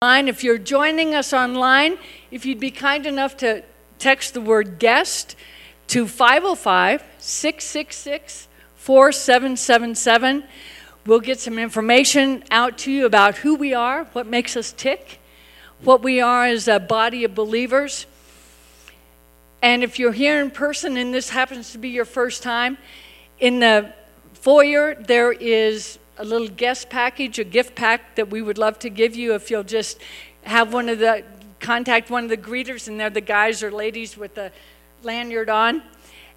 If you're joining us online, if you'd be kind enough to text the word guest to 505 666 4777, we'll get some information out to you about who we are, what makes us tick, what we are as a body of believers. And if you're here in person and this happens to be your first time, in the foyer there is a little guest package, a gift pack that we would love to give you if you'll just have one of the contact one of the greeters, and they're the guys or ladies with the lanyard on,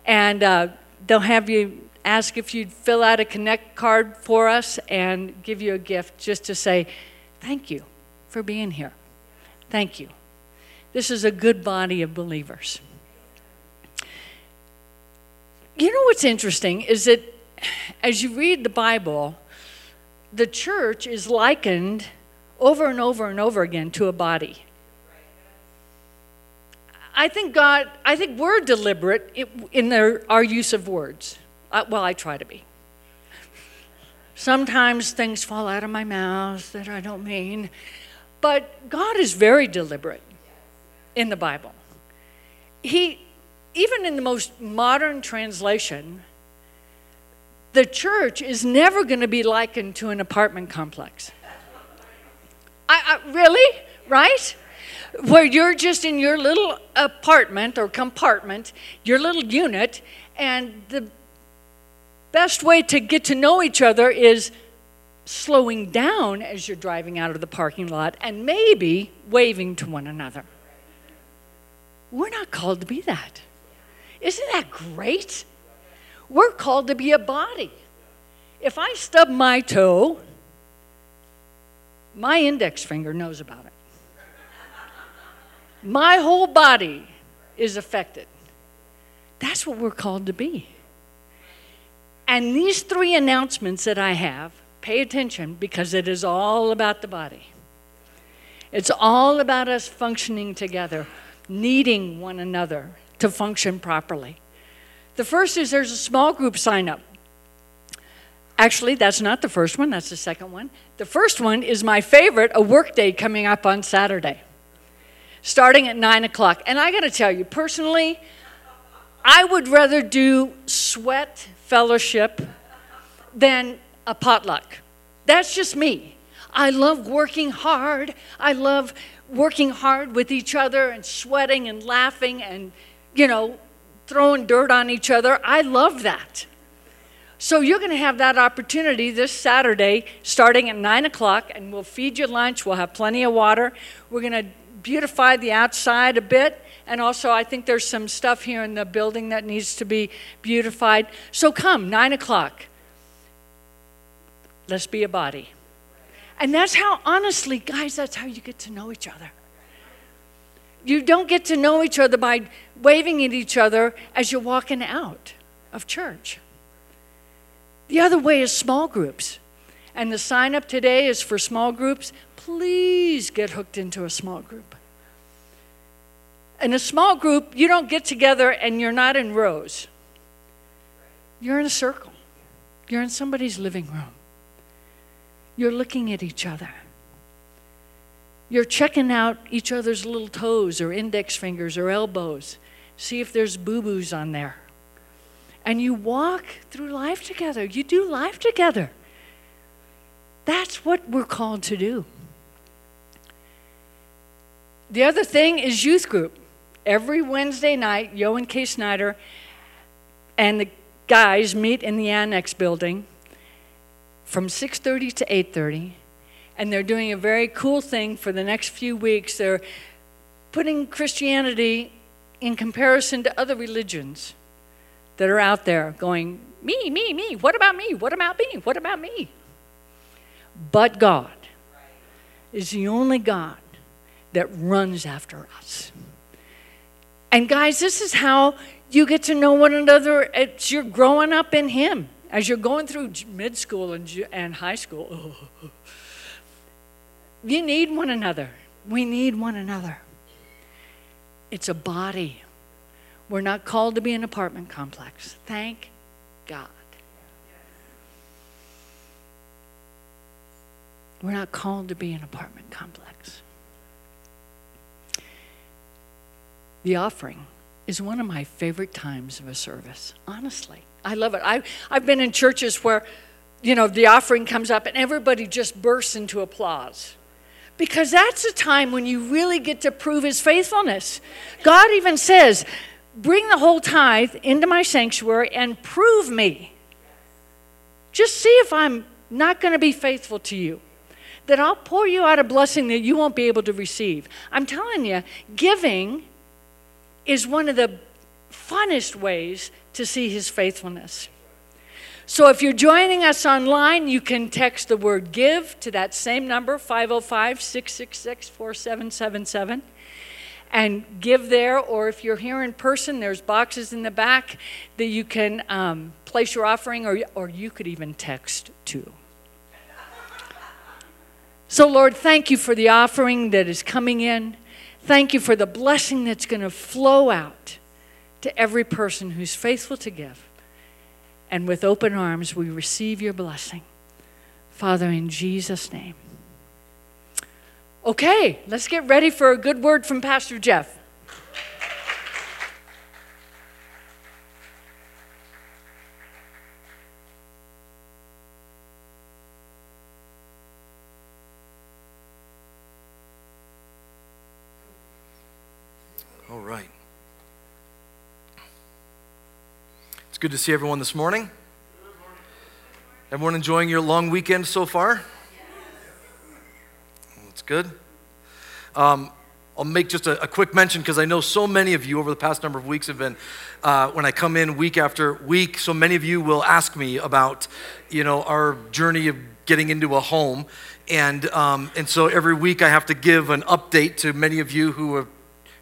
and uh, they'll have you ask if you'd fill out a connect card for us and give you a gift just to say thank you for being here. Thank you. This is a good body of believers. You know what's interesting is that as you read the Bible, the church is likened over and over and over again to a body. I think God, I think we're deliberate in their, our use of words. Well, I try to be. Sometimes things fall out of my mouth that I don't mean. But God is very deliberate in the Bible. He, even in the most modern translation, the church is never going to be likened to an apartment complex. I, I, really? Right? Where you're just in your little apartment or compartment, your little unit, and the best way to get to know each other is slowing down as you're driving out of the parking lot and maybe waving to one another. We're not called to be that. Isn't that great? We're called to be a body. If I stub my toe, my index finger knows about it. My whole body is affected. That's what we're called to be. And these three announcements that I have, pay attention because it is all about the body. It's all about us functioning together, needing one another to function properly. The first is there's a small group sign up. Actually, that's not the first one, that's the second one. The first one is my favorite, a work day coming up on Saturday, starting at 9 o'clock. And I got to tell you, personally, I would rather do sweat fellowship than a potluck. That's just me. I love working hard. I love working hard with each other and sweating and laughing and, you know, throwing dirt on each other. I love that. So you're going to have that opportunity this Saturday starting at 9 o'clock, and we'll feed you lunch. We'll have plenty of water. We're going to beautify the outside a bit. And also, I think there's some stuff here in the building that needs to be beautified. So come, 9 o'clock. Let's be a body. And that's how, honestly, guys, that's how you get to know each other. You don't get to know each other by waving at each other as you're walking out of church. The other way is small groups. And the sign up today is for small groups. Please get hooked into a small group. In a small group, you don't get together and you're not in rows. You're in a circle. You're in somebody's living room. You're looking at each other. You're checking out each other's little toes or index fingers or elbows. See if there's boo boos on there. And you walk through life together. You do life together. That's what we're called to do. The other thing is youth group. Every Wednesday night, Yo and Kay Snyder and the guys meet in the annex building from 6:30 to 8:30 and they're doing a very cool thing for the next few weeks. They're putting Christianity in comparison to other religions that are out there going, me, me, me, what about me? What about me? What about me? But God is the only God that runs after us. And guys, this is how you get to know one another as you're growing up in Him, as you're going through mid school and, and high school. You need one another. We need one another. It's a body. We're not called to be an apartment complex. Thank God. We're not called to be an apartment complex. The offering is one of my favorite times of a service, honestly. I love it. I, I've been in churches where, you know, the offering comes up and everybody just bursts into applause. Because that's a time when you really get to prove his faithfulness. God even says, Bring the whole tithe into my sanctuary and prove me. Just see if I'm not going to be faithful to you. That I'll pour you out a blessing that you won't be able to receive. I'm telling you, giving is one of the funnest ways to see his faithfulness. So if you're joining us online, you can text the word give to that same number, 505 666 4777, and give there. Or if you're here in person, there's boxes in the back that you can um, place your offering, or, or you could even text too. So, Lord, thank you for the offering that is coming in. Thank you for the blessing that's going to flow out to every person who's faithful to give. And with open arms, we receive your blessing. Father, in Jesus' name. Okay, let's get ready for a good word from Pastor Jeff. Good to see everyone this morning. Everyone enjoying your long weekend so far? That's good. Um, I'll make just a, a quick mention because I know so many of you over the past number of weeks have been, uh, when I come in week after week, so many of you will ask me about, you know, our journey of getting into a home. And, um, and so every week I have to give an update to many of you who have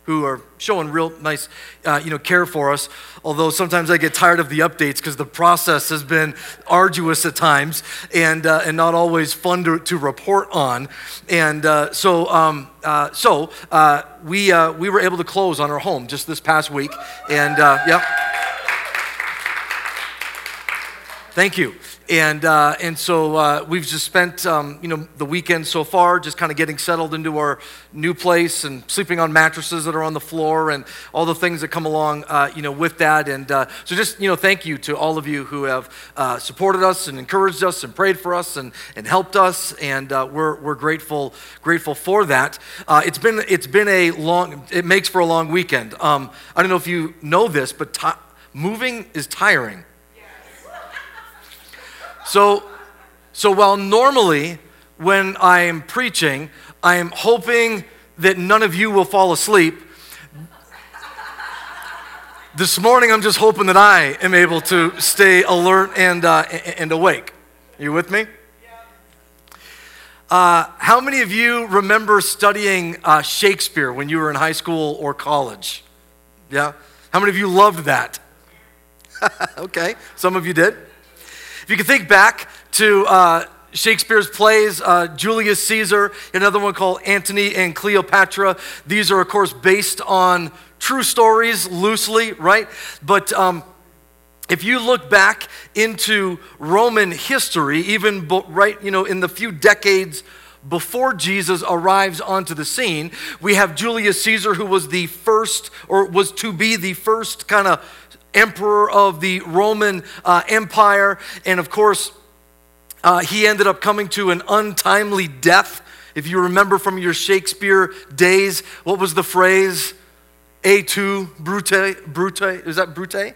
who are showing real nice, uh, you know, care for us. Although sometimes I get tired of the updates because the process has been arduous at times and uh, and not always fun to, to report on. And uh, so um, uh, so uh, we uh, we were able to close on our home just this past week. And yeah, Thank you. And, uh, and so uh, we've just spent, um, you know, the weekend so far just kind of getting settled into our new place and sleeping on mattresses that are on the floor and all the things that come along, uh, you know, with that. And uh, so just, you know, thank you to all of you who have uh, supported us and encouraged us and prayed for us and, and helped us. And uh, we're, we're grateful, grateful for that. it's, been, it's been a long, it makes for a long weekend. Um, I don't know if you know this, but t- moving is tiring. So, so while normally when I am preaching, I am hoping that none of you will fall asleep. This morning, I'm just hoping that I am able to stay alert and, uh, and awake. Are you with me? Uh, how many of you remember studying uh, Shakespeare when you were in high school or college? Yeah? How many of you loved that? okay, some of you did. If you can think back to uh, Shakespeare's plays, uh, Julius Caesar, another one called Antony and Cleopatra. These are, of course, based on true stories loosely, right? But um, if you look back into Roman history, even right, you know, in the few decades before Jesus arrives onto the scene, we have Julius Caesar, who was the first, or was to be the first kind of emperor of the Roman uh, Empire. And of course, uh, he ended up coming to an untimely death. If you remember from your Shakespeare days, what was the phrase? Et tu brute, brute, is that brute?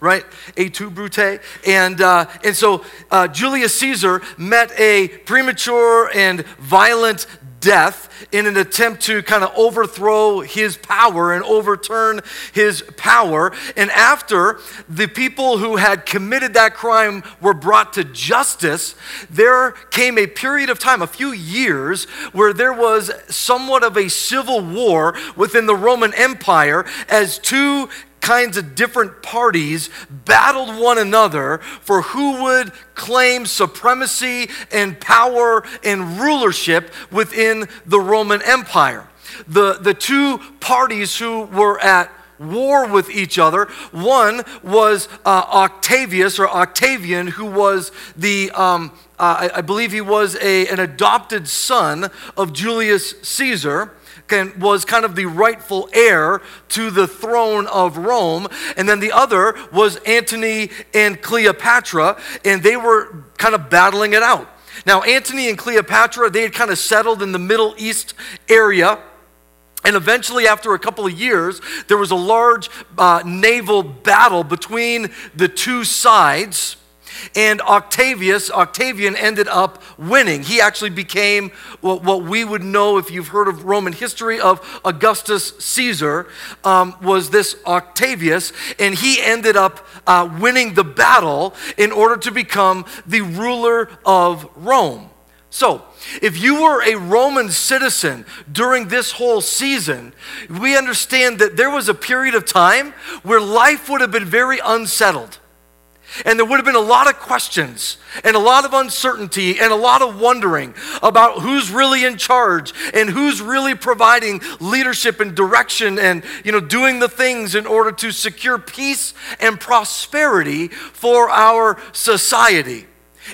Right? Et tu brute. And, uh, and so uh, Julius Caesar met a premature and violent death in an attempt to kind of overthrow his power and overturn his power. And after the people who had committed that crime were brought to justice, there came a period of time, a few years, where there was somewhat of a civil war within the Roman Empire as two kinds of different parties battled one another for who would claim supremacy and power and rulership within the Roman Empire. The, the two parties who were at war with each other. One was uh, Octavius or Octavian, who was the, um, uh, I, I, believe he was a, an adopted son of Julius Caesar. Can, was kind of the rightful heir to the throne of Rome. And then the other was Antony and Cleopatra, and they were kind of battling it out. Now, Antony and Cleopatra, they had kind of settled in the Middle East area. And eventually, after a couple of years, there was a large uh, naval battle between the two sides. And Octavius, Octavian ended up winning. He actually became what, what we would know if you've heard of Roman history of Augustus Caesar, um, was this Octavius. And he ended up uh, winning the battle in order to become the ruler of Rome. So, if you were a Roman citizen during this whole season, we understand that there was a period of time where life would have been very unsettled. And there would have been a lot of questions and a lot of uncertainty and a lot of wondering about who's really in charge and who's really providing leadership and direction and you know doing the things in order to secure peace and prosperity for our society.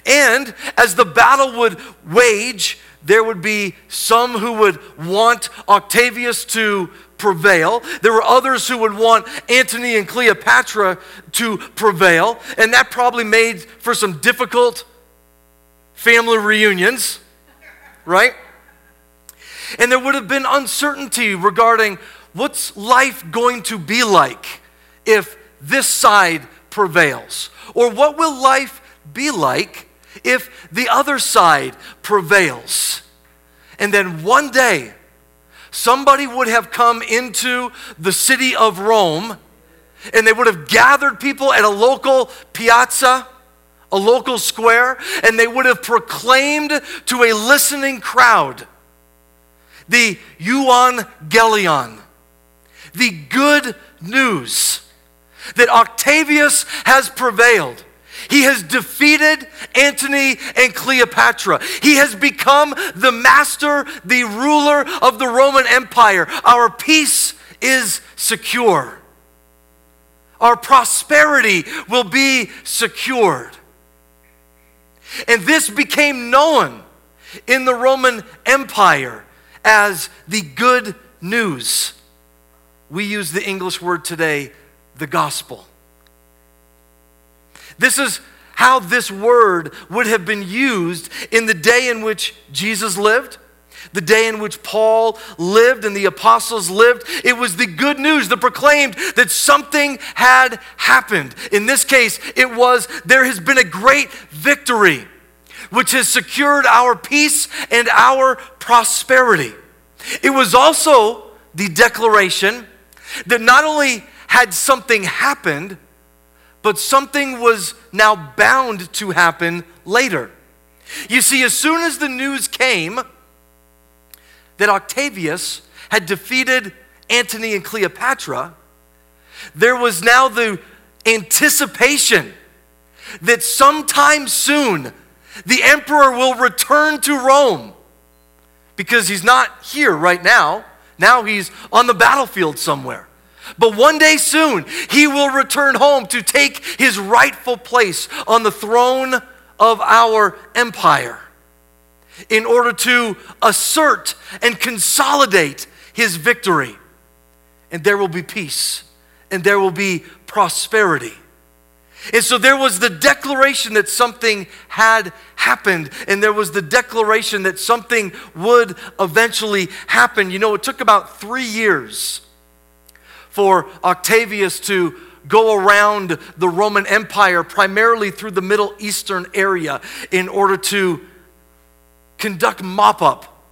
And as the battle would wage, there would be some who would want Octavius to prevail. There were others who would want Antony and Cleopatra to prevail. And that probably made for some difficult family reunions, right? And there would have been uncertainty regarding what's life going to be like if this side prevails? Or what will life be like if the other side prevails? And then one day, somebody would have come into the city of Rome and they would have gathered people at a local piazza, a local square, and they would have proclaimed to a listening crowd the euangelion, the good news that Octavius has prevailed he has defeated Antony and Cleopatra. He has become the master, the ruler of the Roman Empire. Our peace is secure. Our prosperity will be secured. And this became known in the Roman Empire as the good news. We use the English word today, the gospel. This is how this word would have been used in the day in which Jesus lived, the day in which Paul lived and the apostles lived. It was the good news that proclaimed that something had happened. In this case, it was there has been a great victory which has secured our peace and our prosperity. It was also the declaration that not only had something happened, but something was now bound to happen later. You see, as soon as the news came that Octavius had defeated Antony and Cleopatra, there was now the anticipation that sometime soon the emperor will return to Rome because he's not here right now. Now he's on the battlefield somewhere. But one day soon, he will return home to take his rightful place on the throne of our empire in order to assert and consolidate his victory. And there will be peace and there will be prosperity. And so there was the declaration that something had happened, and there was the declaration that something would eventually happen. You know, it took about three years for Octavius to go around the Roman Empire, primarily through the Middle Eastern area, in order to conduct mop up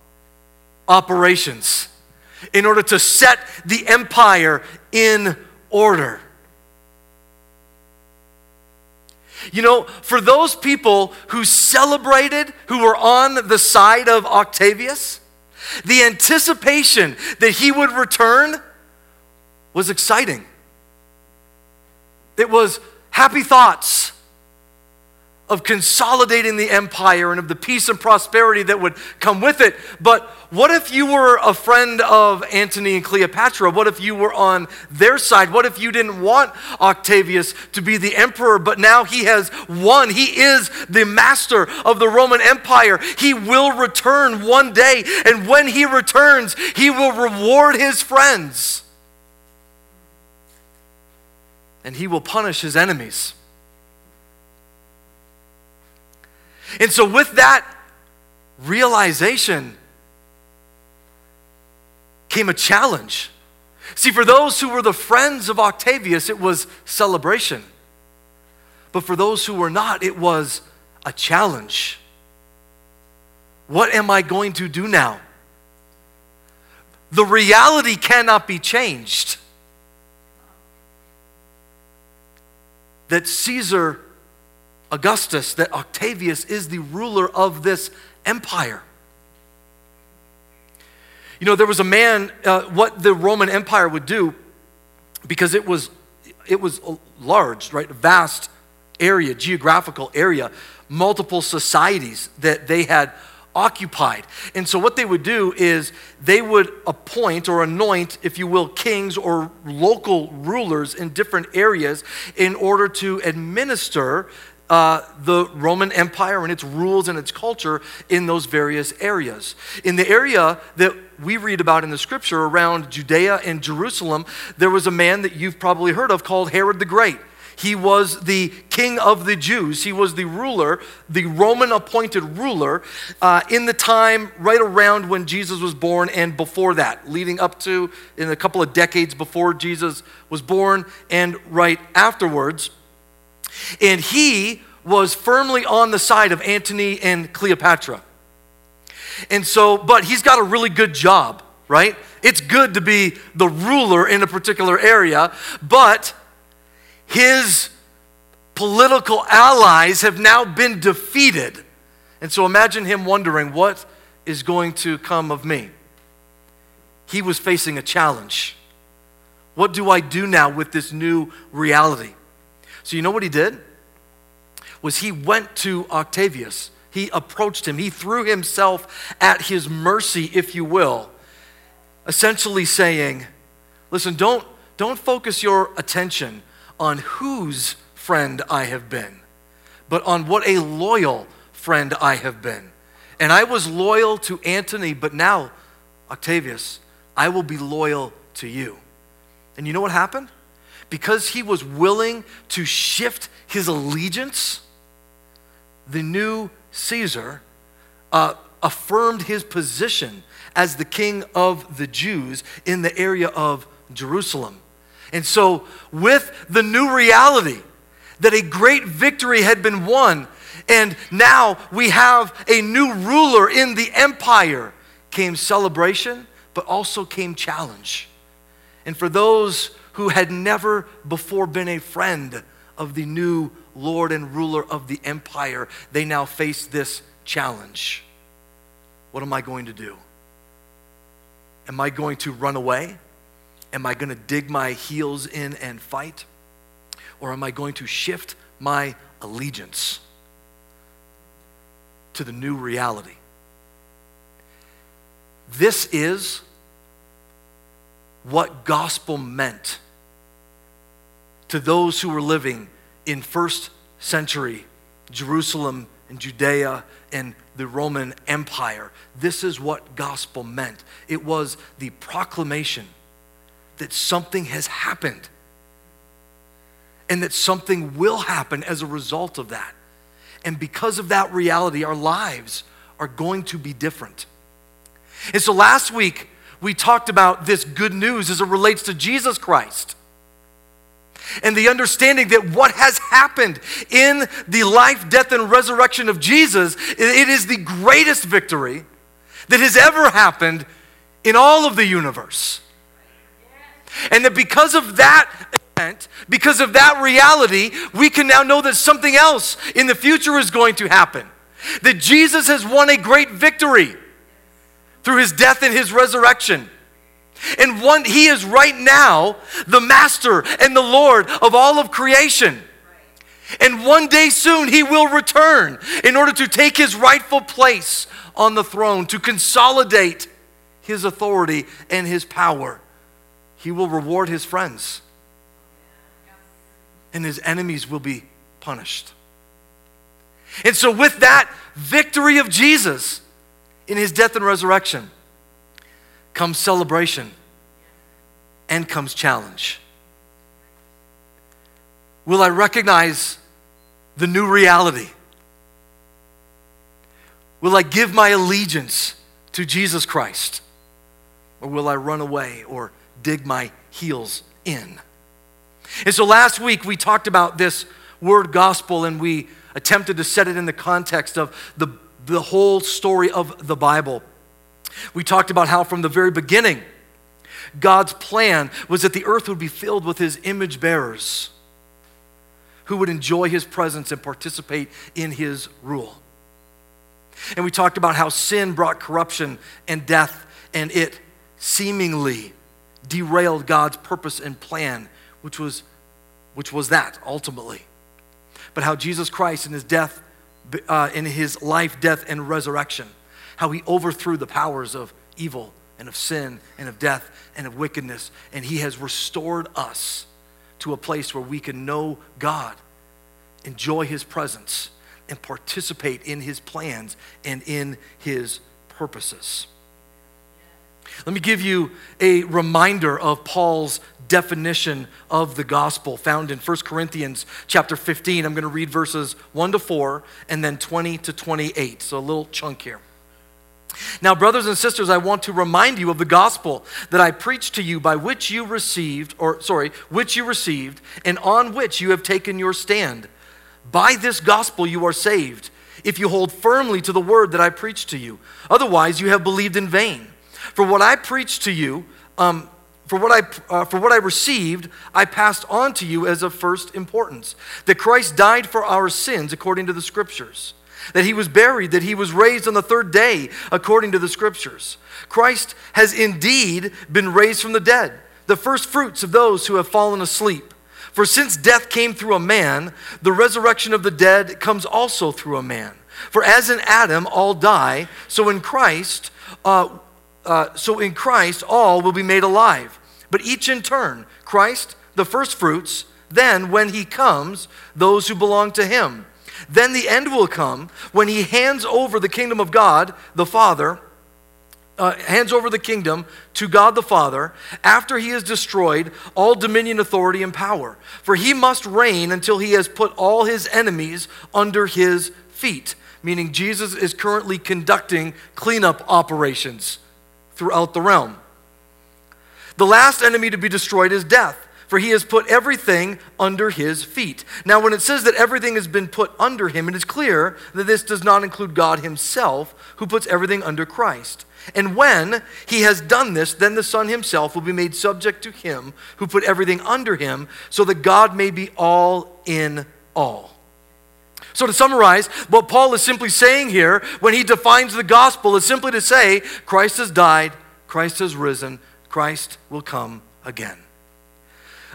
operations, in order to set the empire in order. You know, for those people who celebrated, who were on the side of Octavius, the anticipation that he would return was exciting. It was happy thoughts. of consolidating the empire and of the peace and prosperity that would come with it. But what if you were a friend of Antony and Cleopatra? What if you were on their side? What if you didn't want Octavius to be the emperor, but now he has won? He is the master of the Roman Empire. He will return one day, and when he returns, he will reward his friends and he will punish his enemies. And so, with that realization came a challenge. See, for those who were the friends of Octavius, it was celebration. But for those who were not, it was a challenge. What am I going to do now? The reality cannot be changed. That Caesar Augustus, that Octavius is the ruler of this empire. You know, there was a man, uh, what the Roman Empire would do, because it was, it was large, right? Vast area, geographical area, multiple societies that they had occupied. And so, what they would do is they would appoint or anoint, if you will, kings or local rulers in different areas in order to administer uh, the Roman Empire and its rules and its culture in those various areas. In the area that we read about in the scripture around Judea and Jerusalem, there was a man that you've probably heard of called Herod the Great. He was the king of the Jews. He was the ruler, the Roman appointed ruler uh, in the time right around when Jesus was born and before that, leading up to in a couple of decades before Jesus was born and right afterwards. And he was firmly on the side of Antony and Cleopatra. And so, but he's got a really good job, right? It's good to be the ruler in a particular area, but his political allies have now been defeated. And so imagine him wondering, what is going to come of me? He was facing a challenge. What do I do now with this new reality? So, you know what he did? Was he went to Octavius. He approached him. He threw himself at his mercy, if you will, essentially saying, Listen, don't, don't focus your attention on whose friend I have been, but on what a loyal friend I have been. And I was loyal to Antony, but now, Octavius, I will be loyal to you. And you know what happened? because he was willing to shift his allegiance, the new Caesar uh, affirmed his position as the king of the Jews in the area of Jerusalem. And so, with the new reality that a great victory had been won, and now we have a new ruler in the empire, came celebration, but also came challenge. And for those who had never before been a friend of the new Lord and ruler of the empire, they now face this challenge. What am I going to do? Am I going to run away? Am I going to dig my heels in and fight? Or am I going to shift my allegiance to the new reality? This is what gospel meant to those who were living in first century Jerusalem and Judea and the Roman Empire. This is what gospel meant it was the proclamation that something has happened and that something will happen as a result of that. And because of that reality, our lives are going to be different. And so last week, we talked about this good news as it relates to Jesus Christ and the understanding that what has happened in the life, death, and resurrection of Jesus, it is the greatest victory that has ever happened in all of the universe. And that because of that event, because of that reality, we can now know that something else in the future is going to happen. That Jesus has won a great victory through his death and his resurrection. And one, he is right now the master and the Lord of all of creation. And one day soon he will return in order to take his rightful place on the throne, to consolidate his authority and his power. He will reward his friends, and his enemies will be punished. And so, with that victory of Jesus in his death and resurrection, comes celebration and comes challenge. Will I recognize the new reality? Will I give my allegiance to Jesus Christ? Or will I run away or dig my heels in? And so last week we talked about this word gospel and we attempted to set it in the context of the, the whole story of the Bible. We talked about how from the very beginning, God's plan was that the earth would be filled with his image bearers who would enjoy his presence and participate in his rule. And we talked about how sin brought corruption and death, and it seemingly derailed God's purpose and plan, which was, which was that ultimately. But how Jesus Christ in his death, uh, in his life, death, and resurrection, how he overthrew the powers of evil and of sin and of death and of wickedness, and he has restored us to a place where we can know God, enjoy His presence, and participate in His plans and in His purposes. Let me give you a reminder of Paul's definition of the gospel found in 1 Corinthians chapter 15. I'm going to read verses 1 to 4 and then 20 to 28. So a little chunk here. Now, brothers and sisters, I want to remind you of the gospel that I preached to you by which you received, or sorry, which you received, and on which you have taken your stand. By this gospel you are saved, if you hold firmly to the word that I preached to you. Otherwise, you have believed in vain. For what I preached to you, um, for what, I, uh, for what I received, I passed on to you as of first importance that Christ died for our sins according to the Scriptures that he was buried, that he was raised on the third day, according to the scriptures. Christ has indeed been raised from the dead, the first fruits of those who have fallen asleep. For since death came through a man, the resurrection of the dead comes also through a man. For as in Adam all die, so in Christ, uh, uh, so in Christ all will be made alive. But each in turn, Christ the first fruits, then when he comes, those who belong to him. Then the end will come when he hands over the kingdom of God, the Father, uh, hands over the kingdom to God the Father after he has destroyed all dominion, authority, and power. For he must reign until he has put all his enemies under his feet, meaning Jesus is currently conducting cleanup operations throughout the realm. The last enemy to be destroyed is death for he has put everything under his feet. Now, when it says that everything has been put under him, it is clear that this does not include God himself, who puts everything under Christ. And when he has done this, then the Son himself will be made subject to him who put everything under him, so that God may be all in all. So, to summarize, what Paul is simply saying here when he defines the gospel is simply to say Christ has died, Christ has risen, Christ will come again.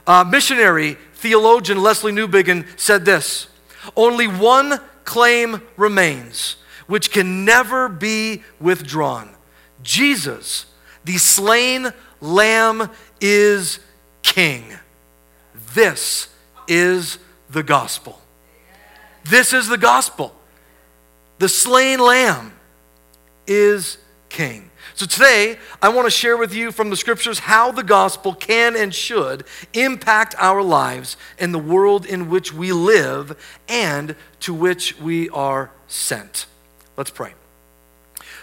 Uh, missionary theologian Lesslie Newbigin said this Only one claim remains, which can never be withdrawn Jesus, the slain lamb, is king. This is the gospel. This is the gospel. The slain lamb is king. So today, I want to share with you from the scriptures how the gospel can and should impact our lives and the world in which we live and to which we are sent. Let's pray.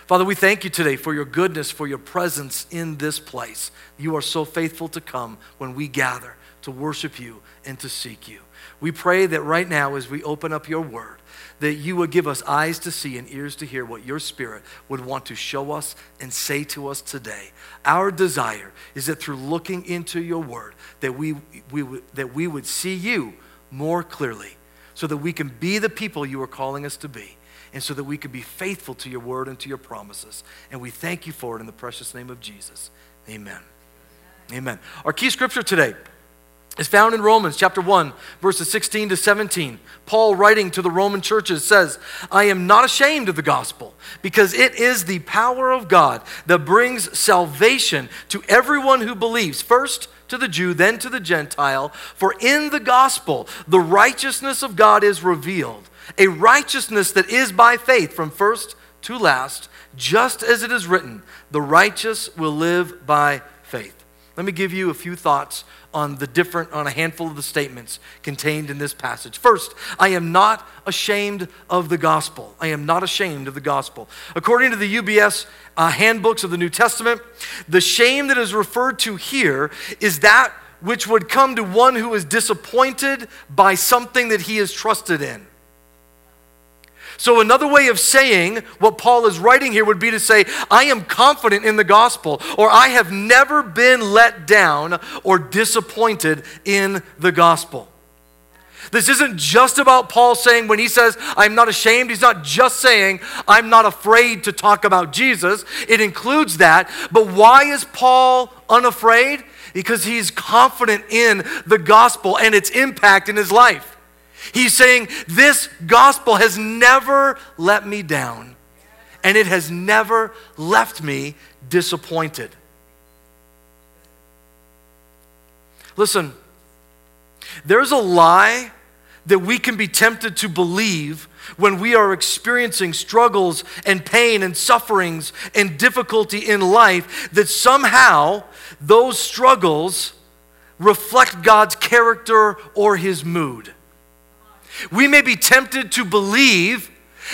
Father, we thank you today for your goodness, for your presence in this place. You are so faithful to come when we gather to worship you and to seek you. We pray that right now, as we open up your word, that you would give us eyes to see and ears to hear what your Spirit would want to show us and say to us today. Our desire is that through looking into your word, that we, we, that we would see you more clearly so that we can be the people you are calling us to be and so that we can be faithful to your word and to your promises. And we thank you for it in the precious name of Jesus. Amen. Amen. Our key scripture today is found in Romans chapter 1, verses 16 to 17. Paul, writing to the Roman churches, says, I am not ashamed of the gospel because it is the power of God that brings salvation to everyone who believes, first to the Jew, then to the Gentile. For in the gospel, the righteousness of God is revealed, a righteousness that is by faith from first to last, just as it is written, the righteous will live by faith. Let me give you a few thoughts on the different on a handful of the statements contained in this passage. First, I am not ashamed of the gospel. I am not ashamed of the gospel. According to the UBS uh, handbooks of the New Testament, the shame that is referred to here is that which would come to one who is disappointed by something that he is trusted in. So, another way of saying what Paul is writing here would be to say, I am confident in the gospel, or I have never been let down or disappointed in the gospel. This isn't just about Paul saying when he says, I'm not ashamed, he's not just saying, I'm not afraid to talk about Jesus. It includes that. But why is Paul unafraid? Because he's confident in the gospel and its impact in his life. He's saying, This gospel has never let me down, and it has never left me disappointed. Listen, there's a lie that we can be tempted to believe when we are experiencing struggles and pain and sufferings and difficulty in life that somehow those struggles reflect God's character or his mood. We may be tempted to believe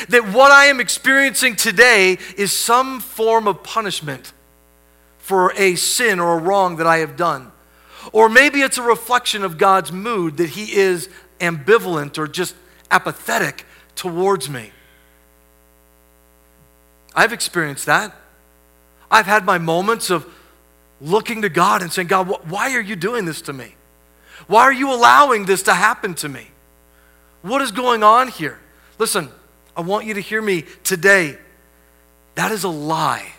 that what I am experiencing today is some form of punishment for a sin or a wrong that I have done. Or maybe it's a reflection of God's mood that He is ambivalent or just apathetic towards me. I've experienced that. I've had my moments of looking to God and saying, God, why are you doing this to me? Why are you allowing this to happen to me? What is going on here? Listen, I want you to hear me today. That is a lie.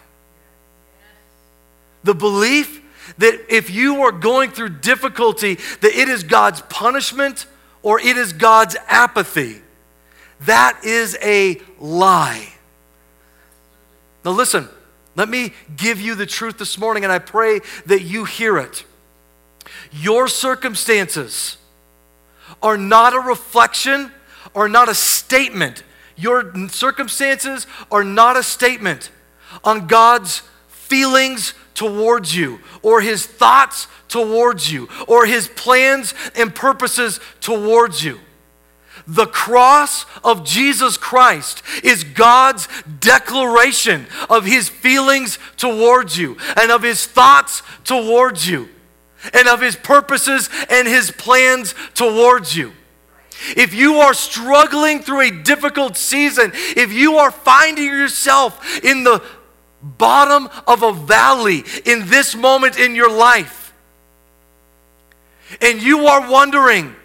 The belief that if you are going through difficulty, that it is God's punishment or it is God's apathy, that is a lie. Now, listen, let me give you the truth this morning, and I pray that you hear it. Your circumstances, are not a reflection are not a statement. Your circumstances are not a statement on God's feelings towards you or his thoughts towards you or his plans and purposes towards you. The cross of Jesus Christ is God's declaration of his feelings towards you and of his thoughts towards you and of his purposes and his plans towards you. If you are struggling through a difficult season, if you are finding yourself in the bottom of a valley in this moment in your life, and you are wondering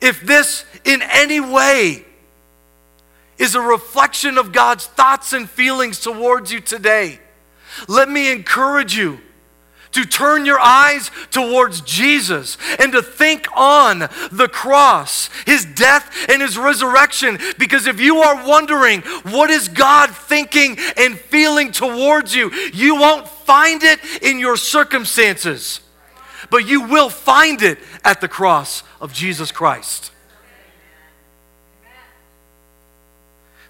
if this in any way is a reflection of God's thoughts and feelings towards you today, let me encourage you to turn your eyes towards Jesus and to think on the cross, his death and his resurrection. Because if you are wondering what is God thinking and feeling towards you, you won't find it in your circumstances, but you will find it at the cross of Jesus Christ.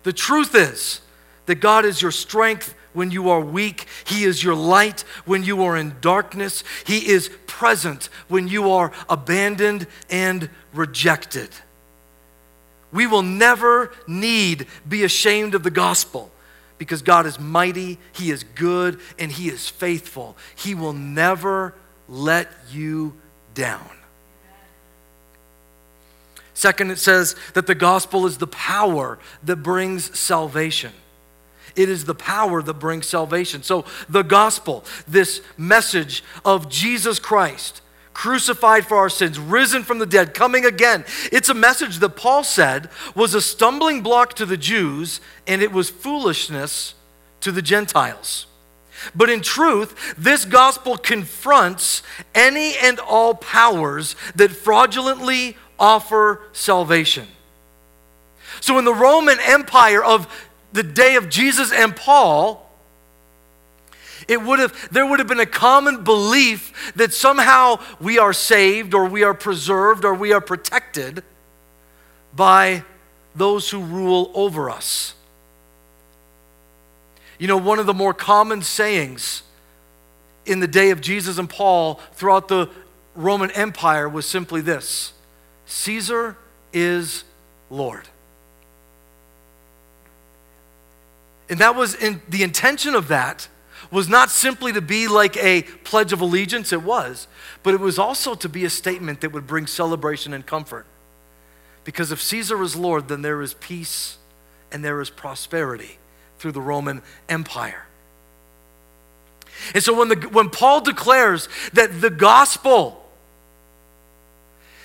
The truth is that God is your strength when you are weak. He is your light when you are in darkness. He is present when you are abandoned and rejected. We will never need be ashamed of the gospel because God is mighty, He is good, and He is faithful. He will never let you down. Second, it says that the gospel is the power that brings salvation. It is the power that brings salvation. So, the gospel, this message of Jesus Christ, crucified for our sins, risen from the dead, coming again, it's a message that Paul said was a stumbling block to the Jews and it was foolishness to the Gentiles. But in truth, this gospel confronts any and all powers that fraudulently offer salvation. So, in the Roman Empire of the day of Jesus and Paul, it would have, there would have been a common belief that somehow we are saved or we are preserved or we are protected by those who rule over us. You know, one of the more common sayings in the day of Jesus and Paul throughout the Roman Empire was simply this Caesar is Lord. And that was in, the intention of that was not simply to be like a pledge of allegiance, it was, but it was also to be a statement that would bring celebration and comfort. Because if Caesar is Lord, then there is peace and there is prosperity through the Roman Empire. And so when, the, when Paul declares that the gospel,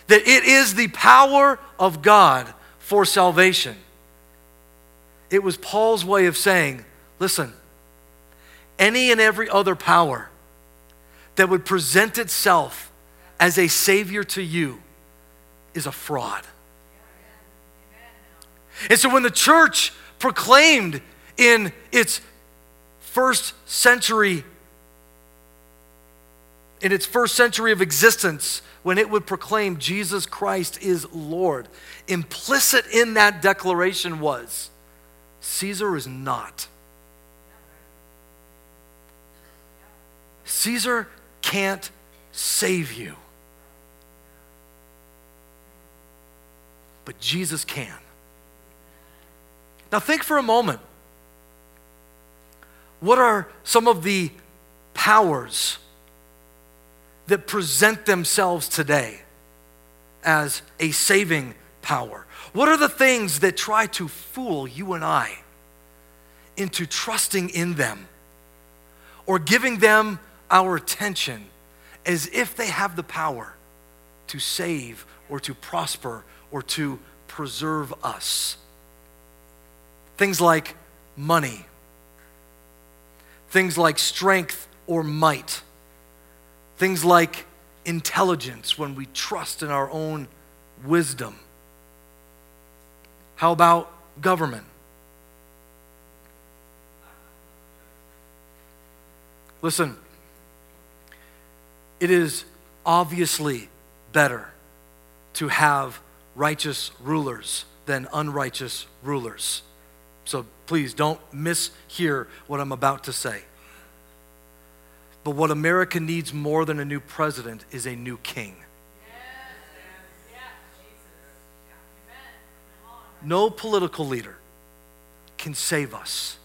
that it is the power of God for salvation, it was Paul's way of saying, listen, any and every other power that would present itself as a savior to you is a fraud. And so when the church proclaimed in its first century in its first century of existence when it would proclaim Jesus Christ is Lord. Implicit in that declaration was Caesar is not. Caesar can't save you, but Jesus can. Now, think for a moment what are some of the powers that present themselves today as a saving power? What are the things that try to fool you and I into trusting in them or giving them our attention as if they have the power to save or to prosper or to preserve us? Things like money things like strength or might, things like intelligence when we trust in our own wisdom. How about government? Listen, it is obviously better to have righteous rulers than unrighteous rulers. So please don't mishear what I'm about to say. But what America needs more than a new president is a new king. No political leader can save us,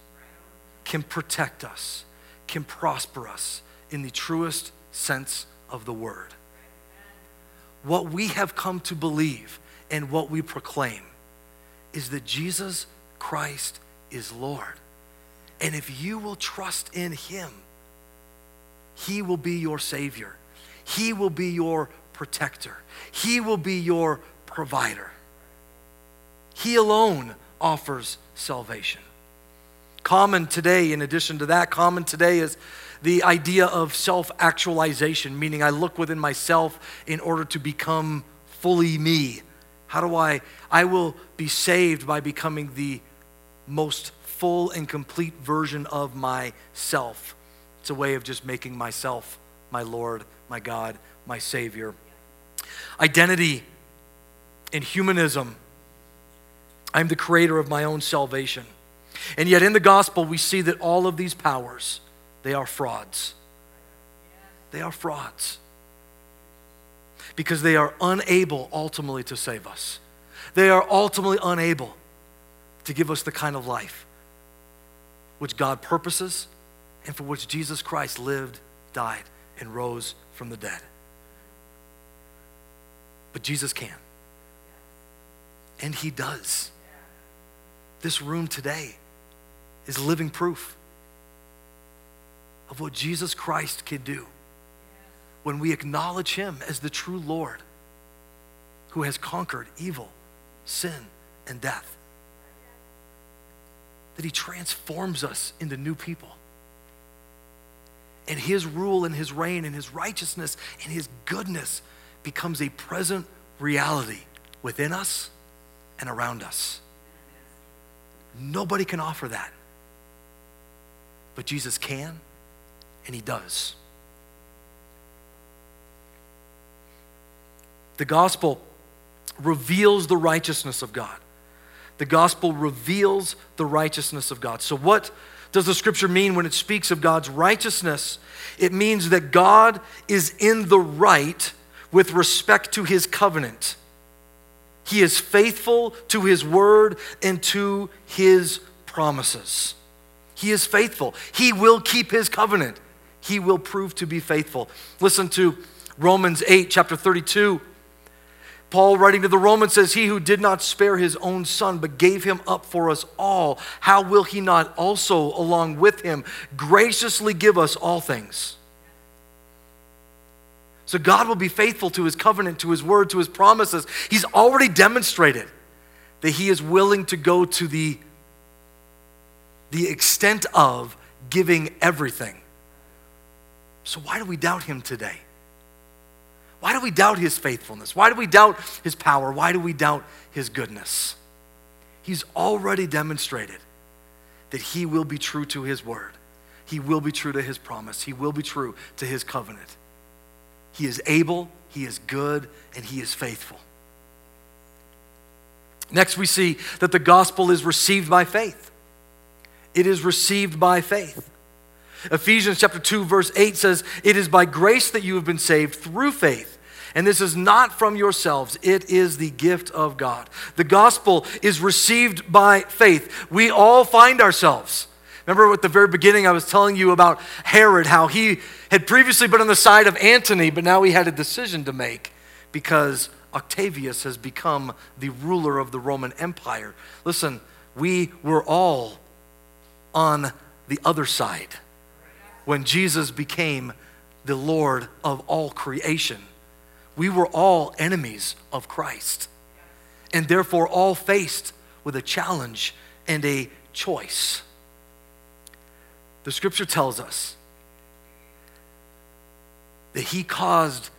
can protect us, can prosper us in the truest sense of the word. What we have come to believe and what we proclaim is that Jesus Christ is Lord. And if you will trust in Him, He will be your Savior, He will be your protector, He will be your provider. He alone offers salvation. Common today, in addition to that, common today is the idea of self actualization, meaning I look within myself in order to become fully me. How do I? I will be saved by becoming the most full and complete version of myself. It's a way of just making myself my Lord, my God, my Savior. Identity in humanism. I'm the creator of my own salvation. And yet in the gospel we see that all of these powers they are frauds. They are frauds. Because they are unable ultimately to save us. They are ultimately unable to give us the kind of life which God purposes and for which Jesus Christ lived, died, and rose from the dead. But Jesus can. And He does. This room today is living proof of what Jesus Christ can do when we acknowledge Him as the true Lord who has conquered evil, sin, and death that He transforms us into new people. And his rule and his reign and his righteousness and his goodness becomes a present reality within us and around us. Nobody can offer that. But Jesus can, and he does. The gospel reveals the righteousness of God. The gospel reveals the righteousness of God. So, what does the scripture mean when it speaks of God's righteousness? It means that God is in the right with respect to his covenant. He is faithful to his word and to his promises. He is faithful. He will keep his covenant. He will prove to be faithful. Listen to Romans 8, chapter 32. Paul, writing to the Romans, says, He who did not spare his own son, but gave him up for us all, how will he not also, along with him, graciously give us all things? So God will be faithful to his covenant, to his word, to his promises. He's already demonstrated that he is willing to go to the, the extent of giving everything. So why do we doubt him today? Why do we doubt his faithfulness? Why do we doubt his power? Why do we doubt his goodness? He's already demonstrated that he will be true to his word. He will be true to his promise. He will be true to his covenant. He is able, he is good, and he is faithful. Next, we see that the gospel is received by faith. It is received by faith. Ephesians chapter 2 verse 8 says, "It is by grace that you have been saved through faith." And this is not from yourselves, it is the gift of God. The gospel is received by faith. We all find ourselves. Remember at the very beginning, I was telling you about Herod, how he had previously been on the side of Antony, but now he had a decision to make because Octavius has become the ruler of the Roman Empire. Listen, we were all on the other side when Jesus became the Lord of all creation. We were all enemies of Christ, and therefore all faced with a challenge and a choice. The scripture tells us that He caused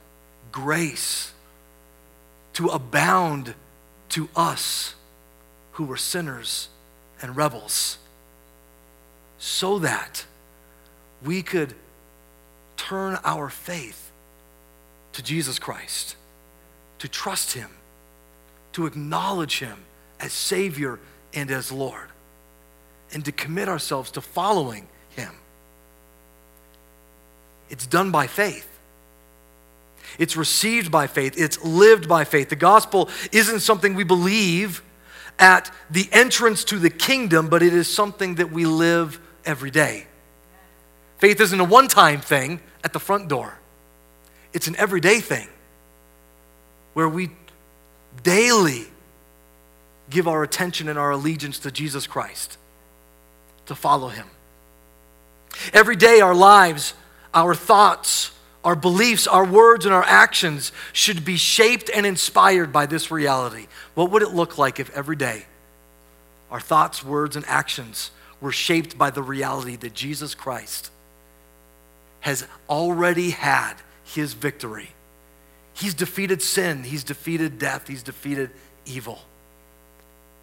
grace to abound to us who were sinners and rebels, so that we could turn our faith to Jesus Christ, to trust Him, to acknowledge Him as Savior and as Lord, and to commit ourselves to following. It's done by faith. It's received by faith. It's lived by faith. The gospel isn't something we believe at the entrance to the kingdom, but it is something that we live every day. Faith isn't a one time thing at the front door, it's an everyday thing where we daily give our attention and our allegiance to Jesus Christ, to follow Him. Every day, our lives, our thoughts, our beliefs, our words, and our actions should be shaped and inspired by this reality. What would it look like if every day our thoughts, words, and actions were shaped by the reality that Jesus Christ has already had his victory. He's defeated sin, he's defeated death, he's defeated evil.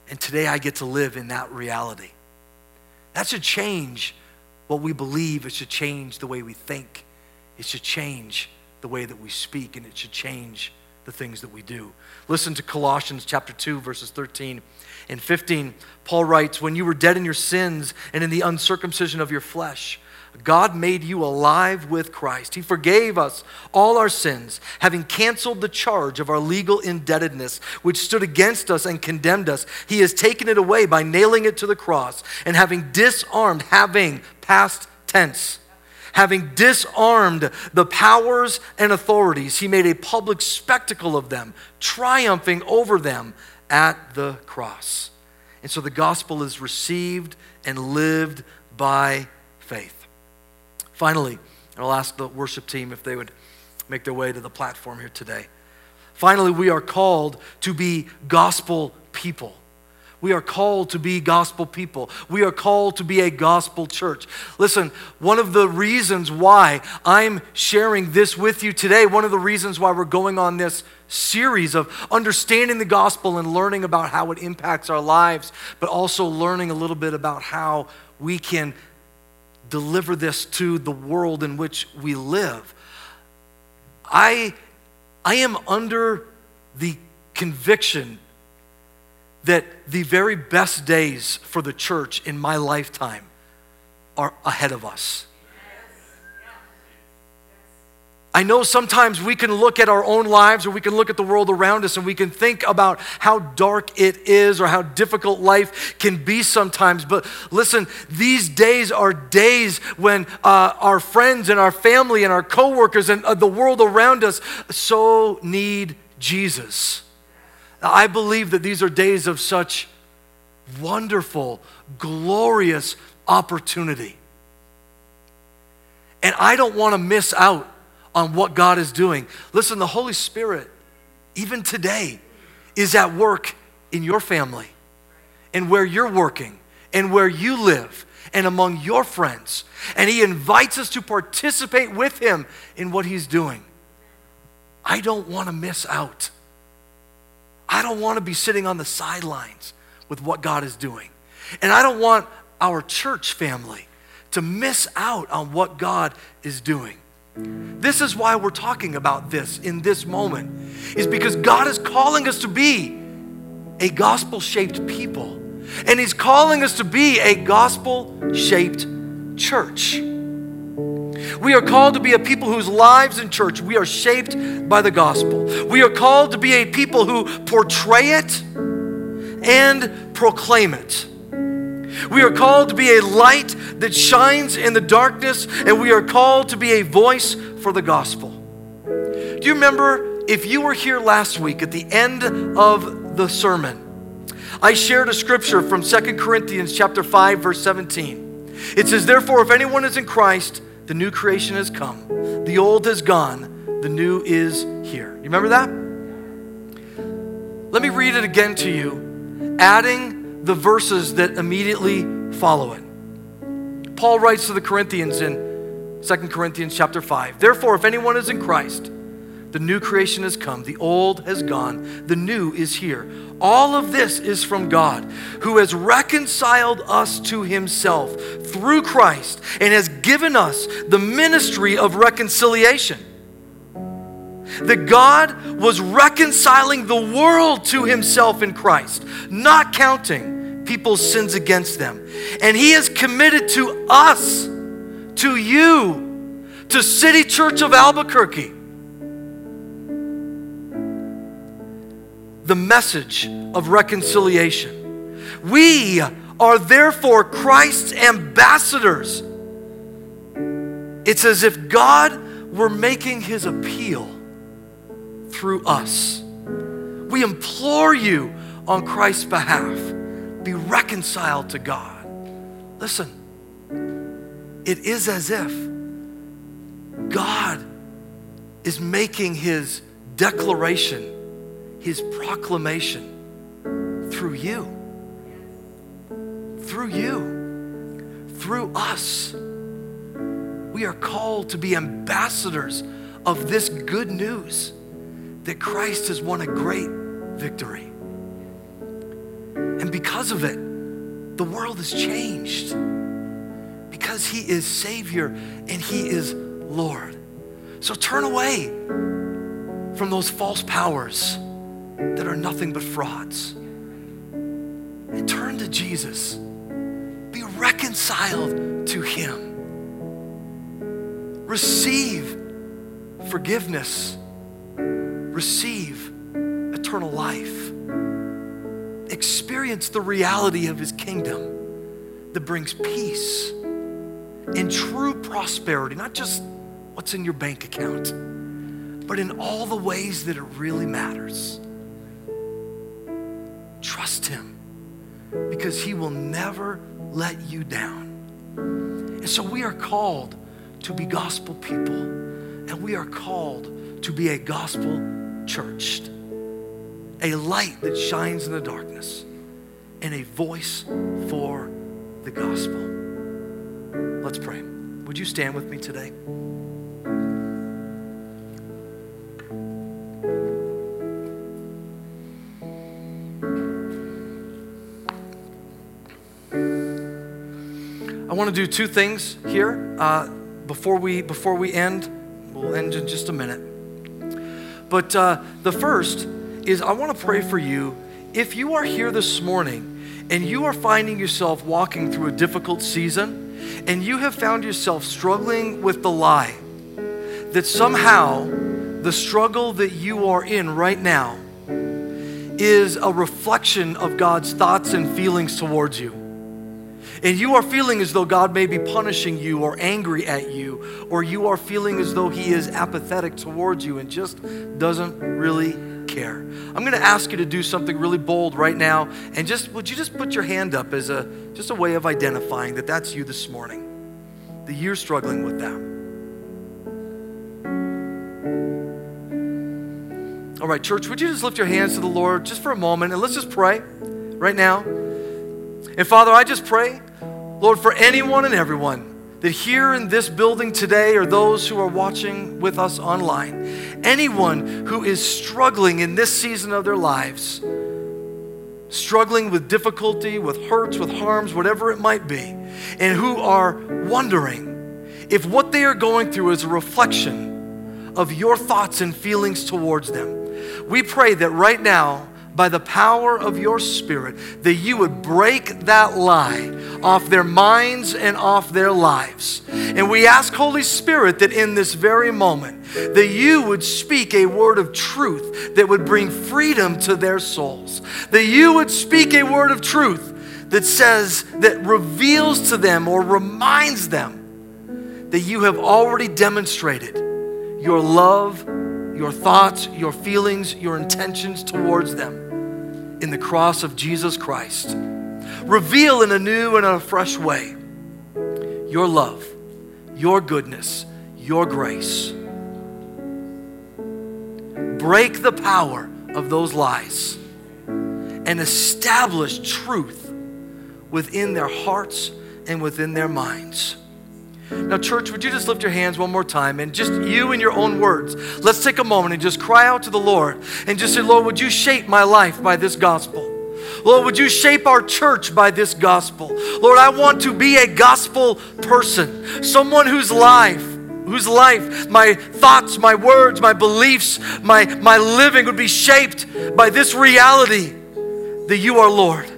And today I get to live in that reality. That should change what we believe, it should change the way we think, it should change the way that we speak, and it should change the things that we do. Listen to Colossians chapter 2 verses 13 and 15. Paul writes, "When you were dead in your sins and in the uncircumcision of your flesh, God made you alive with Christ. He forgave us all our sins, having canceled the charge of our legal indebtedness, which stood against us and condemned us. He has taken it away by nailing it to the cross, and having disarmed, having past tense, having disarmed the powers and authorities, he made a public spectacle of them, triumphing over them at the cross. And so the gospel is received and lived by faith. Finally, I'll ask the worship team if they would make their way to the platform here today. Finally, we are called to be gospel people. We are called to be gospel people. We are called to be a gospel church. Listen, one of the reasons why I'm sharing this with you today, one of the reasons why we're going on this series of understanding the gospel and learning about how it impacts our lives, but also learning a little bit about how we can deliver this to the world in which we live. I, I am under the conviction that the very best days for the church in my lifetime are ahead of us. I know sometimes we can look at our own lives or we can look at the world around us and we can think about how dark it is or how difficult life can be sometimes. But listen, these days are days when uh, our friends and our family and our coworkers and uh, the world around us so need Jesus. I believe that these are days of such wonderful, glorious opportunity. And I don't want to miss out on what God is doing. Listen, the Holy Spirit, even today, is at work in your family and where you're working and where you live and among your friends. And He invites us to participate with Him in what He's doing. I don't want to miss out. I don't want to be sitting on the sidelines with what God is doing. And I don't want our church family to miss out on what God is doing. This is why we're talking about this in this moment, is because God is calling us to be a gospel shaped people. And He's calling us to be a gospel shaped church. We are called to be a people whose lives in church we are shaped by the gospel. We are called to be a people who portray it and proclaim it. We are called to be a light that shines in the darkness, and we are called to be a voice for the gospel. Do you remember if you were here last week at the end of the sermon? I shared a scripture from Second Corinthians chapter 5 verse 17. It says therefore if anyone is in Christ the new creation has come. The old has gone. The new is here. You remember that? Let me read it again to you, adding the verses that immediately follow it. Paul writes to the Corinthians in 2 Corinthians chapter 5. Therefore, if anyone is in Christ, the new creation has come, the old has gone, the new is here. All of this is from God, who has reconciled us to himself through Christ and has given us the ministry of reconciliation. That God was reconciling the world to himself in Christ, not counting people's sins against them. And he has committed to us, to you, to City Church of Albuquerque the message of reconciliation. We are therefore Christ's ambassadors. It's as if God were making his appeal through us. We implore you on Christ's behalf be reconciled to God. Listen, it is as if God is making his declaration his proclamation through you. Through you. Through us. We are called to be ambassadors of this good news that Christ has won a great victory. And because of it, the world has changed. Because he is Savior and he is Lord. So turn away from those false powers that are nothing but frauds. And turn to Jesus. Be reconciled to Him. Receive forgiveness. Receive eternal life. Experience the reality of His kingdom that brings peace and true prosperity, not just what's in your bank account, but in all the ways that it really matters. Trust Him because He will never let you down. And so we are called to be gospel people, and we are called to be a gospel church, a light that shines in the darkness, and a voice for the gospel. Let's pray. Would you stand with me today? I want to do two things here uh, before we before we end. We'll end in just a minute. But uh, the first is I want to pray for you. If you are here this morning and you are finding yourself walking through a difficult season, and you have found yourself struggling with the lie that somehow the struggle that you are in right now is a reflection of God's thoughts and feelings towards you and you are feeling as though God may be punishing you or angry at you, or you are feeling as though He is apathetic towards you and just doesn't really care. I'm going to ask you to do something really bold right now, and just would you just put your hand up as a just a way of identifying that that's you this morning, that you're struggling with that. All right, church, would you just lift your hands to the Lord just for a moment and let's just pray right now. And Father, I just pray Lord, for anyone and everyone that here in this building today or those who are watching with us online, anyone who is struggling in this season of their lives, struggling with difficulty, with hurts, with harms, whatever it might be, and who are wondering if what they are going through is a reflection of your thoughts and feelings towards them. We pray that right now, by the power of your Spirit, that you would break that lie off their minds and off their lives. And we ask, Holy Spirit, that in this very moment, that you would speak a word of truth that would bring freedom to their souls. That you would speak a word of truth that says, that reveals to them or reminds them that you have already demonstrated your love your thoughts, your feelings, your intentions towards them in the cross of Jesus Christ. Reveal in a new and a fresh way your love, your goodness, your grace. Break the power of those lies and establish truth within their hearts and within their minds. Now, church, would you just lift your hands one more time and just you in your own words, let's take a moment and just cry out to the Lord and just say, Lord, would you shape my life by this gospel? Lord, would you shape our church by this gospel? Lord, I want to be a gospel person, someone whose life, whose life, my thoughts, my words, my beliefs, my, my living would be shaped by this reality that you are Lord.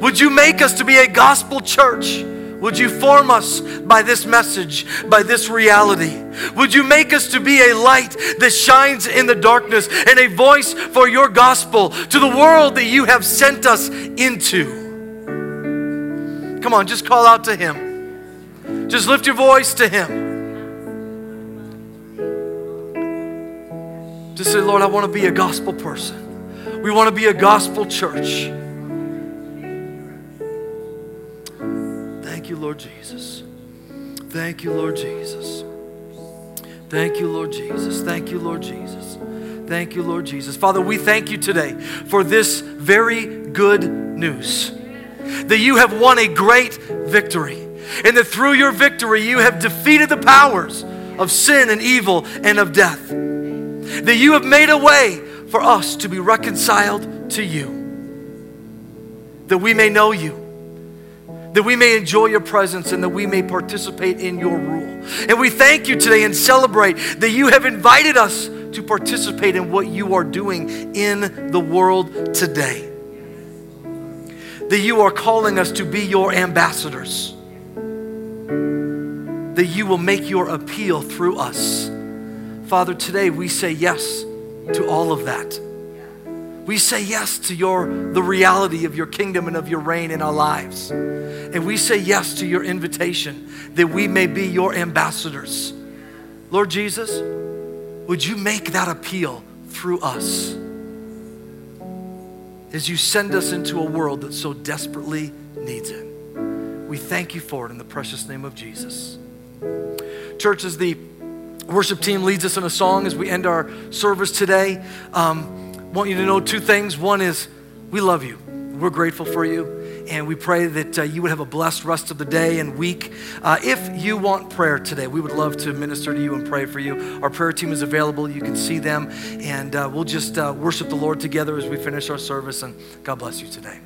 Would you make us to be a gospel church? Would you form us by this message, by this reality? Would you make us to be a light that shines in the darkness and a voice for your gospel to the world that you have sent us into? Come on, just call out to Him. Just lift your voice to Him. Just say, Lord, I want to be a gospel person. We want to be a gospel church. Lord Jesus. Thank you, Lord Jesus. Thank you, Lord Jesus. Thank you, Lord Jesus. Thank you, Lord Jesus. Father, we thank you today for this very good news that you have won a great victory, and that through your victory, you have defeated the powers of sin and evil and of death. That you have made a way for us to be reconciled to you, that we may know you that we may enjoy your presence and that we may participate in your rule. And we thank you today and celebrate that you have invited us to participate in what you are doing in the world today. That you are calling us to be your ambassadors. That you will make your appeal through us. Father, today we say yes to all of that. We say yes to your the reality of your kingdom and of your reign in our lives. And we say yes to your invitation that we may be your ambassadors. Lord Jesus, would you make that appeal through us as you send us into a world that so desperately needs it? We thank you for it in the precious name of Jesus. Church, as the worship team leads us in a song as we end our service today, um, want you to know two things. One is we love you. We're grateful for you. And we pray that uh, you would have a blessed rest of the day and week. Uh, if you want prayer today, we would love to minister to you and pray for you. Our prayer team is available. You can see them. And uh, we'll just uh, worship the Lord together as we finish our service. And God bless you today.